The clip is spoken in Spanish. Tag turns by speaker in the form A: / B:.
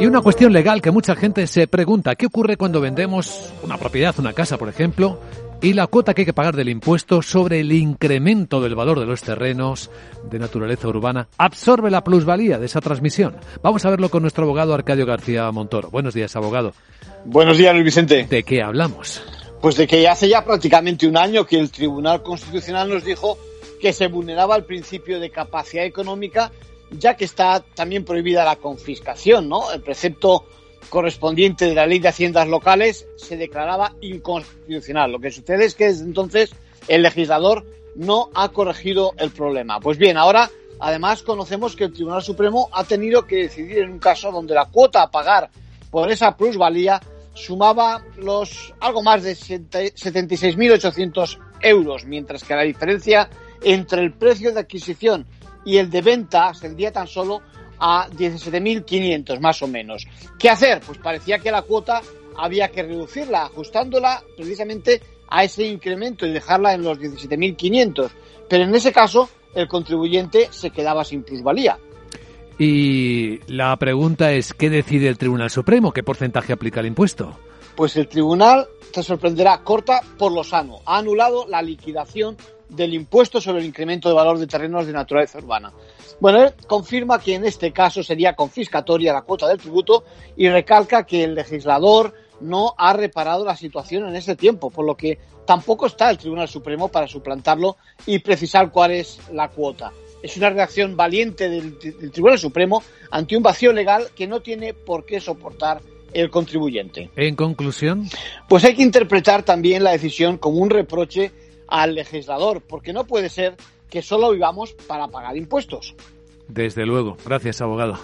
A: Y una cuestión legal que mucha gente se pregunta, ¿qué ocurre cuando vendemos una propiedad, una casa, por ejemplo, y la cuota que hay que pagar del impuesto sobre el incremento del valor de los terrenos de naturaleza urbana absorbe la plusvalía de esa transmisión? Vamos a verlo con nuestro abogado Arcadio García Montoro. Buenos días, abogado.
B: Buenos días, Luis Vicente.
A: ¿De qué hablamos?
B: Pues de que hace ya prácticamente un año que el Tribunal Constitucional nos dijo que se vulneraba el principio de capacidad económica ya que está también prohibida la confiscación, ¿no? El precepto correspondiente de la ley de haciendas locales se declaraba inconstitucional. Lo que sucede es que desde entonces el legislador no ha corregido el problema. Pues bien, ahora además conocemos que el Tribunal Supremo ha tenido que decidir en un caso donde la cuota a pagar por esa plusvalía sumaba los algo más de 76.800 euros, mientras que la diferencia entre el precio de adquisición y el de venta ascendía tan solo a 17.500 más o menos. ¿Qué hacer? Pues parecía que la cuota había que reducirla, ajustándola precisamente a ese incremento y dejarla en los 17.500. Pero en ese caso, el contribuyente se quedaba sin plusvalía.
A: Y la pregunta es, ¿qué decide el Tribunal Supremo? ¿Qué porcentaje aplica el impuesto?
B: Pues el tribunal, te sorprenderá, corta por lo sano. Ha anulado la liquidación del impuesto sobre el incremento de valor de terrenos de naturaleza urbana. Bueno, él confirma que en este caso sería confiscatoria la cuota del tributo y recalca que el legislador no ha reparado la situación en ese tiempo, por lo que tampoco está el Tribunal Supremo para suplantarlo y precisar cuál es la cuota. Es una reacción valiente del, del Tribunal Supremo ante un vacío legal que no tiene por qué soportar el contribuyente.
A: En conclusión,
B: pues hay que interpretar también la decisión como un reproche al legislador, porque no puede ser que solo vivamos para pagar impuestos.
A: Desde luego. Gracias, abogado.